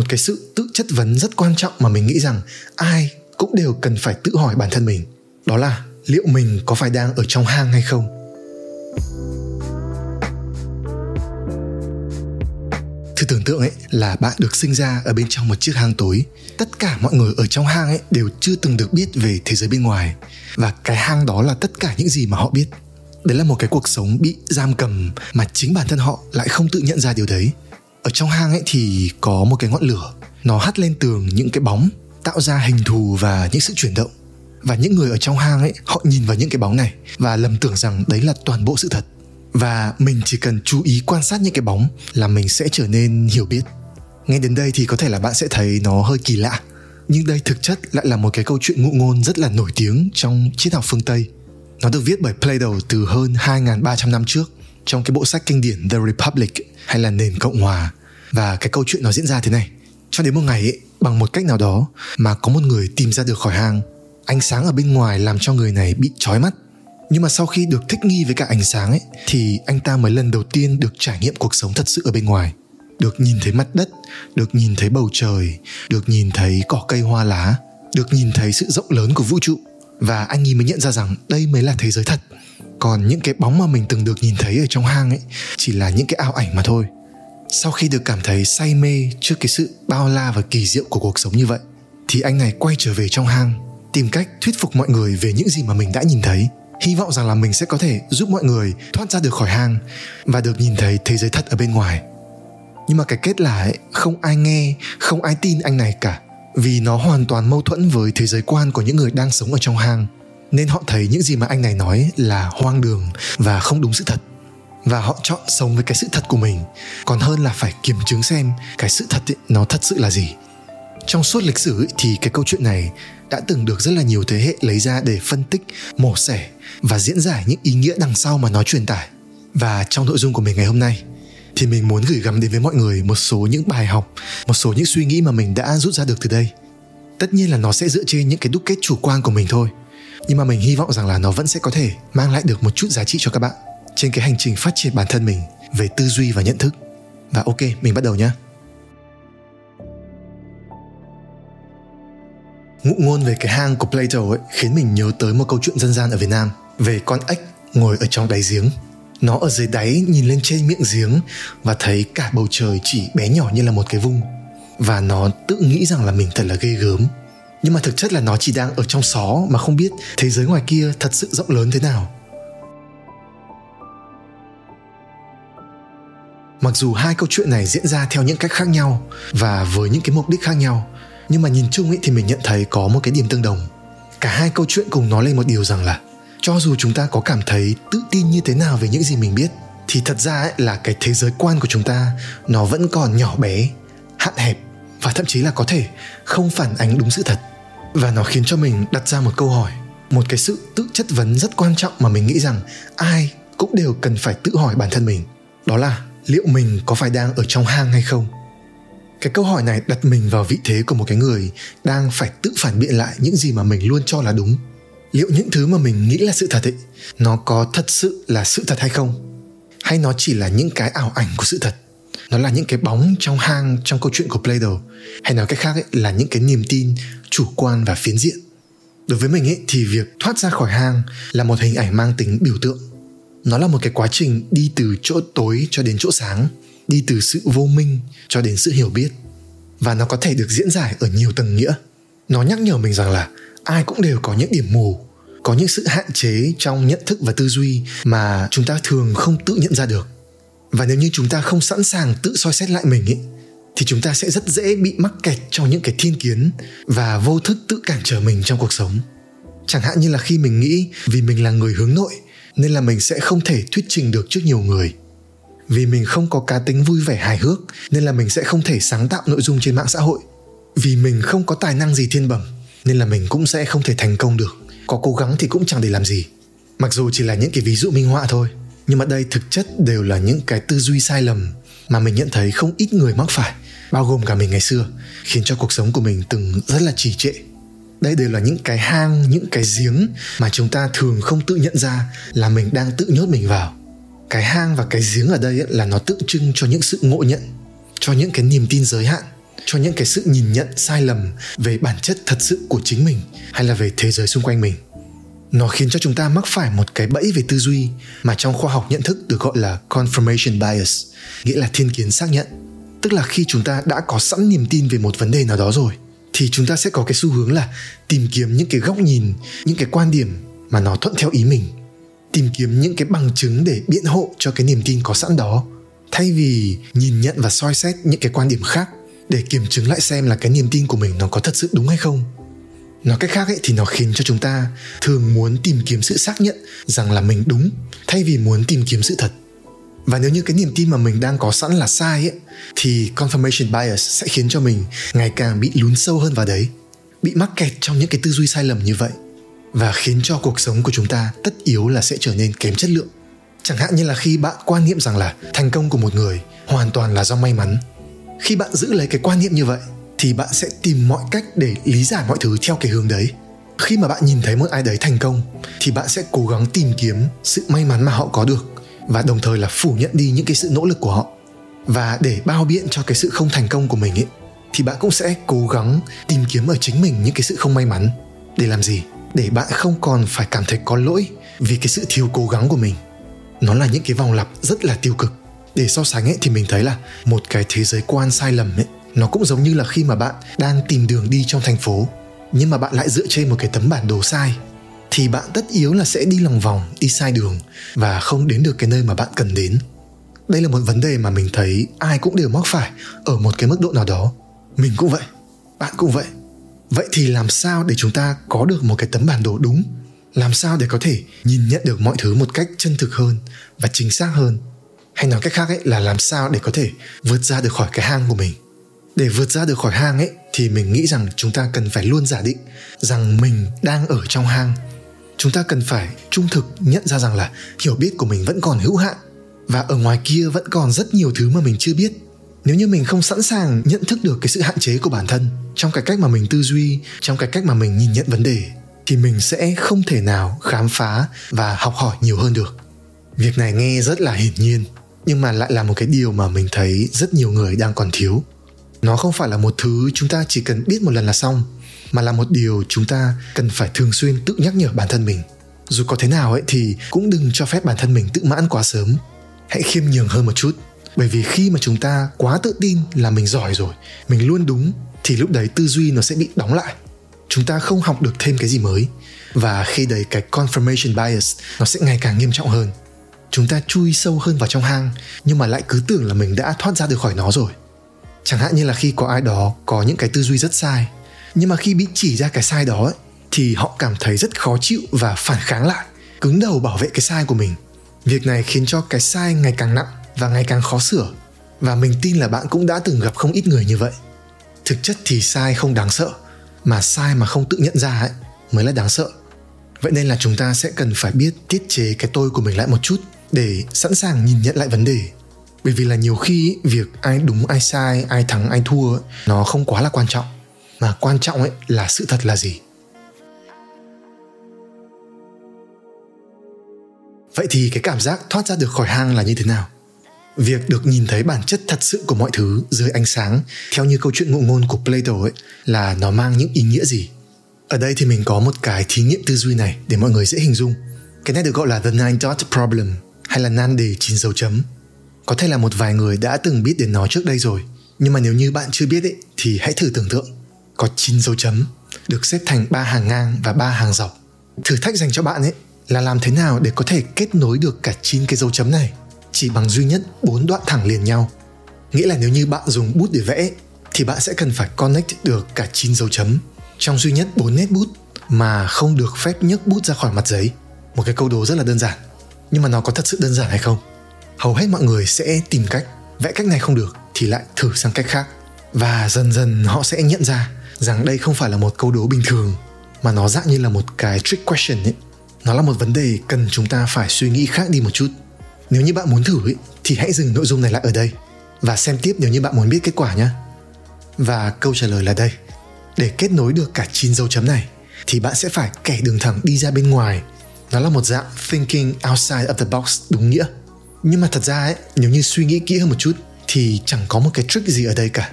một cái sự tự chất vấn rất quan trọng mà mình nghĩ rằng ai cũng đều cần phải tự hỏi bản thân mình. Đó là liệu mình có phải đang ở trong hang hay không? Thử tưởng tượng ấy, là bạn được sinh ra ở bên trong một chiếc hang tối. Tất cả mọi người ở trong hang ấy đều chưa từng được biết về thế giới bên ngoài. Và cái hang đó là tất cả những gì mà họ biết. Đấy là một cái cuộc sống bị giam cầm mà chính bản thân họ lại không tự nhận ra điều đấy ở trong hang ấy thì có một cái ngọn lửa. Nó hắt lên tường những cái bóng, tạo ra hình thù và những sự chuyển động. Và những người ở trong hang ấy, họ nhìn vào những cái bóng này và lầm tưởng rằng đấy là toàn bộ sự thật. Và mình chỉ cần chú ý quan sát những cái bóng là mình sẽ trở nên hiểu biết. Nghe đến đây thì có thể là bạn sẽ thấy nó hơi kỳ lạ. Nhưng đây thực chất lại là một cái câu chuyện ngụ ngôn rất là nổi tiếng trong triết học phương Tây. Nó được viết bởi Plato từ hơn 2.300 năm trước trong cái bộ sách kinh điển The Republic hay là Nền Cộng Hòa. Và cái câu chuyện nó diễn ra thế này. Cho đến một ngày ấy, bằng một cách nào đó mà có một người tìm ra được khỏi hang. Ánh sáng ở bên ngoài làm cho người này bị chói mắt. Nhưng mà sau khi được thích nghi với cả ánh sáng ấy thì anh ta mới lần đầu tiên được trải nghiệm cuộc sống thật sự ở bên ngoài được nhìn thấy mặt đất được nhìn thấy bầu trời được nhìn thấy cỏ cây hoa lá được nhìn thấy sự rộng lớn của vũ trụ và anh ấy mới nhận ra rằng đây mới là thế giới thật còn những cái bóng mà mình từng được nhìn thấy ở trong hang ấy chỉ là những cái ảo ảnh mà thôi. Sau khi được cảm thấy say mê trước cái sự bao la và kỳ diệu của cuộc sống như vậy thì anh này quay trở về trong hang tìm cách thuyết phục mọi người về những gì mà mình đã nhìn thấy. Hy vọng rằng là mình sẽ có thể giúp mọi người thoát ra được khỏi hang và được nhìn thấy thế giới thật ở bên ngoài. Nhưng mà cái kết là ấy, không ai nghe không ai tin anh này cả vì nó hoàn toàn mâu thuẫn với thế giới quan của những người đang sống ở trong hang nên họ thấy những gì mà anh này nói là hoang đường và không đúng sự thật. Và họ chọn sống với cái sự thật của mình. Còn hơn là phải kiểm chứng xem cái sự thật ấy, nó thật sự là gì. Trong suốt lịch sử ấy, thì cái câu chuyện này đã từng được rất là nhiều thế hệ lấy ra để phân tích mổ xẻ và diễn giải những ý nghĩa đằng sau mà nó truyền tải. Và trong nội dung của mình ngày hôm nay thì mình muốn gửi gắm đến với mọi người một số những bài học một số những suy nghĩ mà mình đã rút ra được từ đây. Tất nhiên là nó sẽ dựa trên những cái đúc kết chủ quan của mình thôi nhưng mà mình hy vọng rằng là nó vẫn sẽ có thể mang lại được một chút giá trị cho các bạn trên cái hành trình phát triển bản thân mình về tư duy và nhận thức. Và ok, mình bắt đầu nhé ngụ ngôn về cái hang của Plato ấy khiến mình nhớ tới một câu chuyện dân gian ở Việt Nam về con ếch ngồi ở trong đáy giếng. Nó ở dưới đáy nhìn lên trên miệng giếng và thấy cả bầu trời chỉ bé nhỏ như là một cái vung và nó tự nghĩ rằng là mình thật là ghê gớm nhưng mà thực chất là nó chỉ đang ở trong xó mà không biết thế giới ngoài kia thật sự rộng lớn thế nào. Mặc dù hai câu chuyện này diễn ra theo những cách khác nhau và với những cái mục đích khác nhau, nhưng mà nhìn chung ấy thì mình nhận thấy có một cái điểm tương đồng. Cả hai câu chuyện cùng nói lên một điều rằng là cho dù chúng ta có cảm thấy tự tin như thế nào về những gì mình biết, thì thật ra ấy là cái thế giới quan của chúng ta nó vẫn còn nhỏ bé, hạn hẹp và thậm chí là có thể không phản ánh đúng sự thật và nó khiến cho mình đặt ra một câu hỏi, một cái sự tự chất vấn rất quan trọng mà mình nghĩ rằng ai cũng đều cần phải tự hỏi bản thân mình. Đó là liệu mình có phải đang ở trong hang hay không? Cái câu hỏi này đặt mình vào vị thế của một cái người đang phải tự phản biện lại những gì mà mình luôn cho là đúng. Liệu những thứ mà mình nghĩ là sự thật ấy, nó có thật sự là sự thật hay không? Hay nó chỉ là những cái ảo ảnh của sự thật? Nó là những cái bóng trong hang trong câu chuyện của Plato hay nói cách khác ấy, là những cái niềm tin chủ quan và phiến diện. Đối với mình ấy thì việc thoát ra khỏi hang là một hình ảnh mang tính biểu tượng. Nó là một cái quá trình đi từ chỗ tối cho đến chỗ sáng đi từ sự vô minh cho đến sự hiểu biết. Và nó có thể được diễn giải ở nhiều tầng nghĩa. Nó nhắc nhở mình rằng là ai cũng đều có những điểm mù có những sự hạn chế trong nhận thức và tư duy mà chúng ta thường không tự nhận ra được và nếu như chúng ta không sẵn sàng tự soi xét lại mình ấy thì chúng ta sẽ rất dễ bị mắc kẹt trong những cái thiên kiến và vô thức tự cản trở mình trong cuộc sống. Chẳng hạn như là khi mình nghĩ vì mình là người hướng nội, nên là mình sẽ không thể thuyết trình được trước nhiều người. Vì mình không có cá tính vui vẻ hài hước, nên là mình sẽ không thể sáng tạo nội dung trên mạng xã hội. Vì mình không có tài năng gì thiên bẩm, nên là mình cũng sẽ không thể thành công được. Có cố gắng thì cũng chẳng để làm gì. Mặc dù chỉ là những cái ví dụ minh họa thôi nhưng mà đây thực chất đều là những cái tư duy sai lầm mà mình nhận thấy không ít người mắc phải, bao gồm cả mình ngày xưa, khiến cho cuộc sống của mình từng rất là trì trệ. Đây đều là những cái hang, những cái giếng mà chúng ta thường không tự nhận ra là mình đang tự nhốt mình vào. Cái hang và cái giếng ở đây là nó tượng trưng cho những sự ngộ nhận, cho những cái niềm tin giới hạn, cho những cái sự nhìn nhận sai lầm về bản chất thật sự của chính mình hay là về thế giới xung quanh mình nó khiến cho chúng ta mắc phải một cái bẫy về tư duy mà trong khoa học nhận thức được gọi là confirmation bias, nghĩa là thiên kiến xác nhận. Tức là khi chúng ta đã có sẵn niềm tin về một vấn đề nào đó rồi, thì chúng ta sẽ có cái xu hướng là tìm kiếm những cái góc nhìn, những cái quan điểm mà nó thuận theo ý mình. Tìm kiếm những cái bằng chứng để biện hộ cho cái niềm tin có sẵn đó. Thay vì nhìn nhận và soi xét những cái quan điểm khác để kiểm chứng lại xem là cái niềm tin của mình nó có thật sự đúng hay không nói cách khác ấy, thì nó khiến cho chúng ta thường muốn tìm kiếm sự xác nhận rằng là mình đúng, thay vì muốn tìm kiếm sự thật. Và nếu như cái niềm tin mà mình đang có sẵn là sai ấy, thì confirmation bias sẽ khiến cho mình ngày càng bị lún sâu hơn vào đấy, bị mắc kẹt trong những cái tư duy sai lầm như vậy. Và khiến cho cuộc sống của chúng ta tất yếu là sẽ trở nên kém chất lượng. Chẳng hạn như là khi bạn quan niệm rằng là thành công của một người hoàn toàn là do may mắn. Khi bạn giữ lấy cái quan niệm như vậy thì bạn sẽ tìm mọi cách để lý giải mọi thứ theo cái hướng đấy. Khi mà bạn nhìn thấy một ai đấy thành công, thì bạn sẽ cố gắng tìm kiếm sự may mắn mà họ có được, và đồng thời là phủ nhận đi những cái sự nỗ lực của họ. Và để bao biện cho cái sự không thành công của mình ấy, thì bạn cũng sẽ cố gắng tìm kiếm ở chính mình những cái sự không may mắn. Để làm gì? Để bạn không còn phải cảm thấy có lỗi vì cái sự thiếu cố gắng của mình. Nó là những cái vòng lặp rất là tiêu cực. Để so sánh ấy, thì mình thấy là một cái thế giới quan sai lầm ấy nó cũng giống như là khi mà bạn đang tìm đường đi trong thành phố, nhưng mà bạn lại dựa trên một cái tấm bản đồ sai, thì bạn tất yếu là sẽ đi lòng vòng, đi sai đường và không đến được cái nơi mà bạn cần đến. Đây là một vấn đề mà mình thấy ai cũng đều mắc phải ở một cái mức độ nào đó. Mình cũng vậy, bạn cũng vậy. Vậy thì làm sao để chúng ta có được một cái tấm bản đồ đúng? Làm sao để có thể nhìn nhận được mọi thứ một cách chân thực hơn và chính xác hơn? Hay nói cách khác ấy là làm sao để có thể vượt ra được khỏi cái hang của mình? Để vượt ra được khỏi hang ấy, thì mình nghĩ rằng chúng ta cần phải luôn giả định rằng mình đang ở trong hang. Chúng ta cần phải trung thực nhận ra rằng là hiểu biết của mình vẫn còn hữu hạn và ở ngoài kia vẫn còn rất nhiều thứ mà mình chưa biết. Nếu như mình không sẵn sàng nhận thức được cái sự hạn chế của bản thân trong cái cách mà mình tư duy, trong cái cách mà mình nhìn nhận vấn đề, thì mình sẽ không thể nào khám phá và học hỏi nhiều hơn được. Việc này nghe rất là hiển nhiên, nhưng mà lại là một cái điều mà mình thấy rất nhiều người đang còn thiếu nó không phải là một thứ chúng ta chỉ cần biết một lần là xong, mà là một điều chúng ta cần phải thường xuyên tự nhắc nhở bản thân mình. Dù có thế nào ấy thì cũng đừng cho phép bản thân mình tự mãn quá sớm. Hãy khiêm nhường hơn một chút, bởi vì khi mà chúng ta quá tự tin là mình giỏi rồi, mình luôn đúng, thì lúc đấy tư duy nó sẽ bị đóng lại. Chúng ta không học được thêm cái gì mới, và khi đấy cái confirmation bias nó sẽ ngày càng nghiêm trọng hơn. Chúng ta chui sâu hơn vào trong hang, nhưng mà lại cứ tưởng là mình đã thoát ra được khỏi nó rồi chẳng hạn như là khi có ai đó có những cái tư duy rất sai nhưng mà khi bị chỉ ra cái sai đó ấy, thì họ cảm thấy rất khó chịu và phản kháng lại cứng đầu bảo vệ cái sai của mình. Việc này khiến cho cái sai ngày càng nặng và ngày càng khó sửa. Và mình tin là bạn cũng đã từng gặp không ít người như vậy. Thực chất thì sai không đáng sợ mà sai mà không tự nhận ra ấy mới là đáng sợ. Vậy nên là chúng ta sẽ cần phải biết tiết chế cái tôi của mình lại một chút để sẵn sàng nhìn nhận lại vấn đề bởi vì là nhiều khi việc ai đúng, ai sai, ai thắng, ai thua, nó không quá là quan trọng. Mà quan trọng ấy là sự thật là gì? Vậy thì cái cảm giác thoát ra được khỏi hang là như thế nào? Việc được nhìn thấy bản chất thật sự của mọi thứ dưới ánh sáng, theo như câu chuyện ngụ ngôn của plato ấy, là nó mang những ý nghĩa gì? Ở đây thì mình có một cái thí nghiệm tư duy này để mọi người dễ hình dung. Cái này được gọi là the nine dot problem, hay là nan đề chín dấu chấm có thể là một vài người đã từng biết đến nó trước đây rồi nhưng mà nếu như bạn chưa biết ấy, thì hãy thử tưởng tượng có 9 dấu chấm được xếp thành ba hàng ngang và ba hàng dọc thử thách dành cho bạn ấy là làm thế nào để có thể kết nối được cả 9 cái dấu chấm này chỉ bằng duy nhất bốn đoạn thẳng liền nhau. Nghĩa là nếu như bạn dùng bút để vẽ thì bạn sẽ cần phải connect được cả 9 dấu chấm trong duy nhất 4 nét bút mà không được phép nhấc bút ra khỏi mặt giấy. Một cái câu đố rất là đơn giản. Nhưng mà nó có thật sự đơn giản hay không? Hầu hết mọi người sẽ tìm cách vẽ cách này không được thì lại thử sang cách khác và dần dần họ sẽ nhận ra rằng đây không phải là một câu đố bình thường mà nó dạng như là một cái trick question ấy. Nó là một vấn đề cần chúng ta phải suy nghĩ khác đi một chút nếu như bạn muốn thử ấy, thì hãy dừng nội dung này lại ở đây và xem tiếp nếu như bạn muốn biết kết quả nhé. Và câu trả lời là đây. Để kết nối được cả 9 dấu chấm này thì bạn sẽ phải kẻ đường thẳng đi ra bên ngoài. Nó là một dạng thinking outside of the box đúng nghĩa. Nhưng mà thật ra ấy, nếu như suy nghĩ kỹ hơn một chút thì chẳng có một cái trick gì ở đây cả.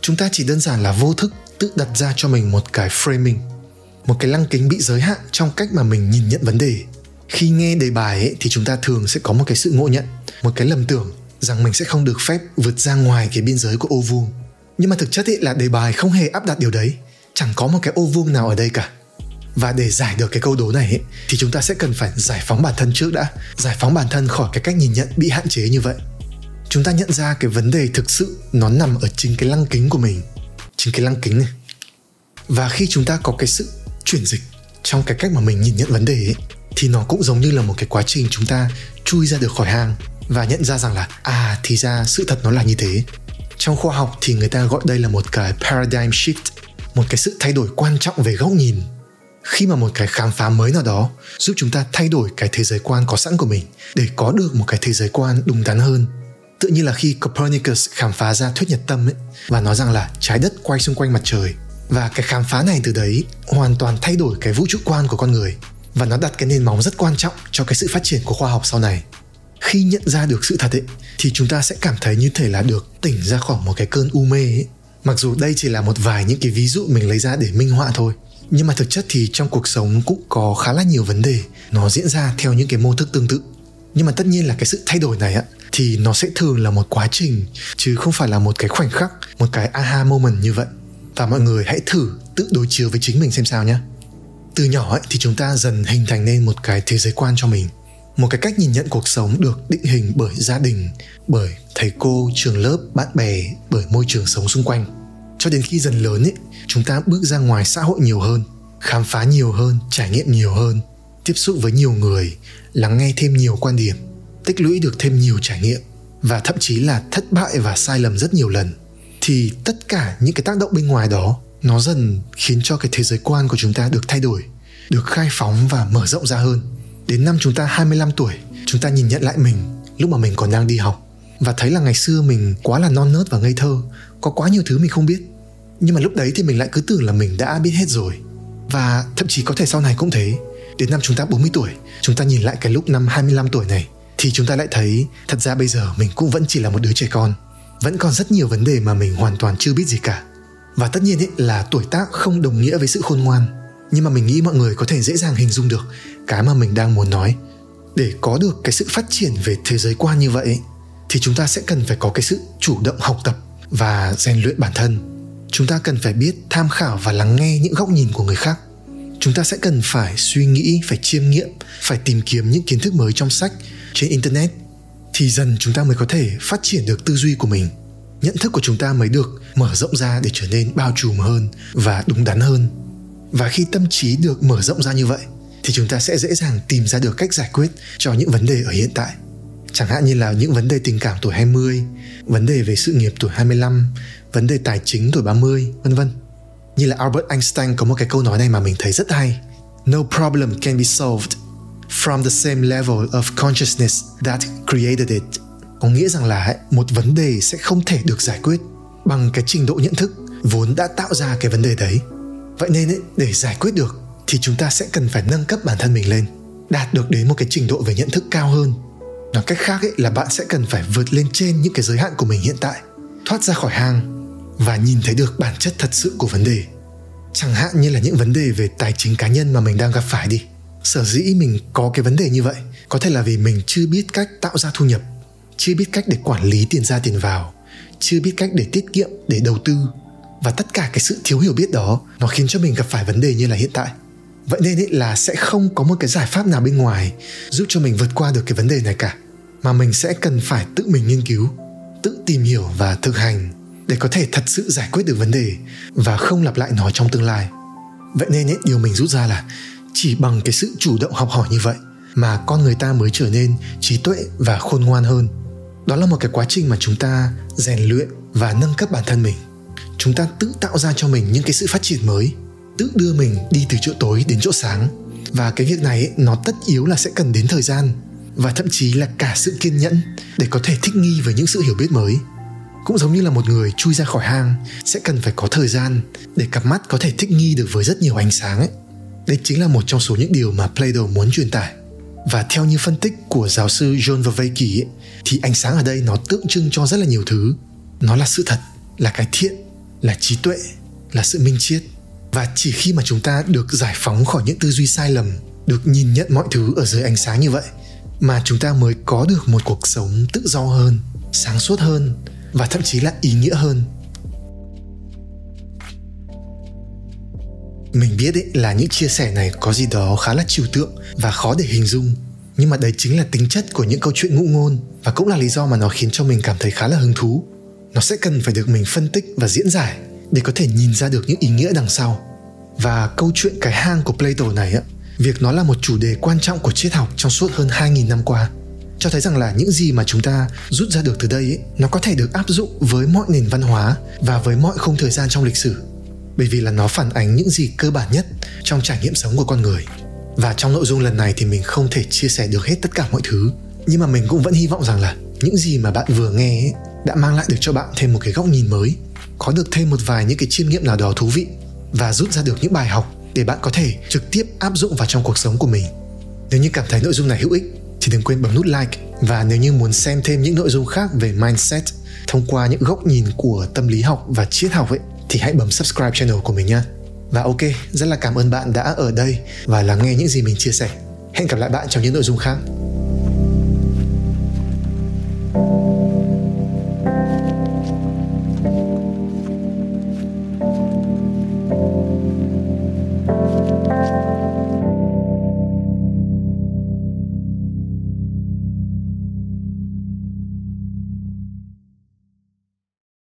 chúng ta chỉ đơn giản là vô thức tự đặt ra cho mình một cái framing một cái lăng kính bị giới hạn trong cách mà mình nhìn nhận vấn đề. Khi nghe đề bài ấy, thì chúng ta thường sẽ có một cái sự ngộ nhận một cái lầm tưởng rằng mình sẽ không được phép vượt ra ngoài cái biên giới của ô vuông. Nhưng mà thực chất ấy là đề bài không hề áp đặt điều đấy chẳng có một cái ô vuông nào ở đây cả và để giải được cái câu đố này ấy, thì chúng ta sẽ cần phải giải phóng bản thân trước đã. Giải phóng bản thân khỏi cái cách nhìn nhận bị hạn chế như vậy. Chúng ta nhận ra cái vấn đề thực sự nó nằm ở chính cái lăng kính của mình. Chính cái lăng kính này. Và khi chúng ta có cái sự chuyển dịch trong cái cách mà mình nhìn nhận vấn đề ấy, thì nó cũng giống như là một cái quá trình chúng ta chui ra được khỏi hang và nhận ra rằng là à thì ra sự thật nó là như thế. Trong khoa học thì người ta gọi đây là một cái paradigm shift một cái sự thay đổi quan trọng về góc nhìn khi mà một cái khám phá mới nào đó giúp chúng ta thay đổi cái thế giới quan có sẵn của mình để có được một cái thế giới quan đúng đắn hơn. Tự như là khi Copernicus khám phá ra thuyết nhật tâm ấy và nói rằng là trái đất quay xung quanh mặt trời và cái khám phá này từ đấy hoàn toàn thay đổi cái vũ trụ quan của con người và nó đặt cái nền móng rất quan trọng cho cái sự phát triển của khoa học sau này. Khi nhận ra được sự thật ấy, thì chúng ta sẽ cảm thấy như thể là được tỉnh ra khỏi một cái cơn u mê ấy. Mặc dù đây chỉ là một vài những cái ví dụ mình lấy ra để minh họa thôi nhưng mà thực chất thì trong cuộc sống cũng có khá là nhiều vấn đề. Nó diễn ra theo những cái mô thức tương tự. Nhưng mà tất nhiên là cái sự thay đổi này á thì nó sẽ thường là một quá trình chứ không phải là một cái khoảnh khắc một cái aha moment như vậy. Và mọi người hãy thử tự đối chiếu với chính mình xem sao nhé từ nhỏ ấy, thì chúng ta dần hình thành nên một cái thế giới quan cho mình. Một cái cách nhìn nhận cuộc sống được định hình bởi gia đình bởi thầy cô trường lớp bạn bè bởi môi trường sống xung quanh cho đến khi dần lớn ấy chúng ta bước ra ngoài xã hội nhiều hơn khám phá nhiều hơn trải nghiệm nhiều hơn tiếp xúc với nhiều người lắng nghe thêm nhiều quan điểm tích lũy được thêm nhiều trải nghiệm và thậm chí là thất bại và sai lầm rất nhiều lần thì tất cả những cái tác động bên ngoài đó nó dần khiến cho cái thế giới quan của chúng ta được thay đổi, được khai phóng và mở rộng ra hơn. Đến năm chúng ta 25 tuổi, chúng ta nhìn nhận lại mình lúc mà mình còn đang đi học và thấy là ngày xưa mình quá là non nớt và ngây thơ, có quá nhiều thứ mình không biết. Nhưng mà lúc đấy thì mình lại cứ tưởng là mình đã biết hết rồi. Và thậm chí có thể sau này cũng thế. Đến năm chúng ta 40 tuổi, chúng ta nhìn lại cái lúc năm 25 tuổi này thì chúng ta lại thấy thật ra bây giờ mình cũng vẫn chỉ là một đứa trẻ con. Vẫn còn rất nhiều vấn đề mà mình hoàn toàn chưa biết gì cả. Và tất nhiên ấy là tuổi tác không đồng nghĩa với sự khôn ngoan. Nhưng mà mình nghĩ mọi người có thể dễ dàng hình dung được cái mà mình đang muốn nói. Để có được cái sự phát triển về thế giới quan như vậy thì chúng ta sẽ cần phải có cái sự chủ động học tập và rèn luyện bản thân chúng ta cần phải biết tham khảo và lắng nghe những góc nhìn của người khác. Chúng ta sẽ cần phải suy nghĩ, phải chiêm nghiệm, phải tìm kiếm những kiến thức mới trong sách, trên internet, thì dần chúng ta mới có thể phát triển được tư duy của mình. Nhận thức của chúng ta mới được mở rộng ra để trở nên bao trùm hơn và đúng đắn hơn. Và khi tâm trí được mở rộng ra như vậy, thì chúng ta sẽ dễ dàng tìm ra được cách giải quyết cho những vấn đề ở hiện tại. Chẳng hạn như là những vấn đề tình cảm tuổi 20, vấn đề về sự nghiệp tuổi 25, vấn đề tài chính tuổi 30, vân vân. Như là Albert Einstein có một cái câu nói này mà mình thấy rất hay. No problem can be solved from the same level of consciousness that created it có nghĩa rằng là một vấn đề sẽ không thể được giải quyết bằng cái trình độ nhận thức vốn đã tạo ra cái vấn đề đấy vậy nên ấy, để giải quyết được thì chúng ta sẽ cần phải nâng cấp bản thân mình lên đạt được đến một cái trình độ về nhận thức cao hơn nói cách khác ấy, là bạn sẽ cần phải vượt lên trên những cái giới hạn của mình hiện tại, thoát ra khỏi hang và nhìn thấy được bản chất thật sự của vấn đề. Chẳng hạn như là những vấn đề về tài chính cá nhân mà mình đang gặp phải đi. Sở dĩ mình có cái vấn đề như vậy, có thể là vì mình chưa biết cách tạo ra thu nhập, chưa biết cách để quản lý tiền ra tiền vào, chưa biết cách để tiết kiệm, để đầu tư. Và tất cả cái sự thiếu hiểu biết đó, nó khiến cho mình gặp phải vấn đề như là hiện tại vậy nên ý là sẽ không có một cái giải pháp nào bên ngoài giúp cho mình vượt qua được cái vấn đề này cả mà mình sẽ cần phải tự mình nghiên cứu tự tìm hiểu và thực hành để có thể thật sự giải quyết được vấn đề và không lặp lại nó trong tương lai. Vậy nên ý, điều mình rút ra là chỉ bằng cái sự chủ động học hỏi như vậy mà con người ta mới trở nên trí tuệ và khôn ngoan hơn. Đó là một cái quá trình mà chúng ta rèn luyện và nâng cấp bản thân mình. Chúng ta tự tạo ra cho mình những cái sự phát triển mới tự đưa mình đi từ chỗ tối đến chỗ sáng. Và cái việc này, nó tất yếu là sẽ cần đến thời gian, và thậm chí là cả sự kiên nhẫn để có thể thích nghi với những sự hiểu biết mới. Cũng giống như là một người chui ra khỏi hang, sẽ cần phải có thời gian để cặp mắt có thể thích nghi được với rất nhiều ánh sáng ấy. Đây chính là một trong số những điều mà Plato muốn truyền tải. Và theo như phân tích của giáo sư John Vervaeke thì ánh sáng ở đây nó tượng trưng cho rất là nhiều thứ. Nó là sự thật, là cái thiện, là trí tuệ, là sự minh triết và chỉ khi mà chúng ta được giải phóng khỏi những tư duy sai lầm, được nhìn nhận mọi thứ ở dưới ánh sáng như vậy, mà chúng ta mới có được một cuộc sống tự do hơn, sáng suốt hơn, và thậm chí là ý nghĩa hơn. Mình biết ấy là những chia sẻ này có gì đó khá là trừu tượng và khó để hình dung, nhưng mà đấy chính là tính chất của những câu chuyện ngụ ngôn và cũng là lý do mà nó khiến cho mình cảm thấy khá là hứng thú. Nó sẽ cần phải được mình phân tích và diễn giải để có thể nhìn ra được những ý nghĩa đằng sau. Và câu chuyện cái hang của Plato này á việc nó là một chủ đề quan trọng của triết học trong suốt hơn 2.000 năm qua. Cho thấy rằng là những gì mà chúng ta rút ra được từ đây ấy, nó có thể được áp dụng với mọi nền văn hóa và với mọi không thời gian trong lịch sử. Bởi vì là nó phản ánh những gì cơ bản nhất trong trải nghiệm sống của con người. Và trong nội dung lần này thì mình không thể chia sẻ được hết tất cả mọi thứ. Nhưng mà mình cũng vẫn hy vọng rằng là những gì mà bạn vừa nghe ấy, đã mang lại được cho bạn thêm một cái góc nhìn mới có được thêm một vài những cái chiêm nghiệm nào đó thú vị và rút ra được những bài học để bạn có thể trực tiếp áp dụng vào trong cuộc sống của mình nếu như cảm thấy nội dung này hữu ích thì đừng quên bấm nút like và nếu như muốn xem thêm những nội dung khác về mindset thông qua những góc nhìn của tâm lý học và triết học ấy thì hãy bấm subscribe channel của mình nha. Và ok, rất là cảm ơn bạn đã ở đây và lắng nghe những gì mình chia sẻ. Hẹn gặp lại bạn trong những nội dung khác.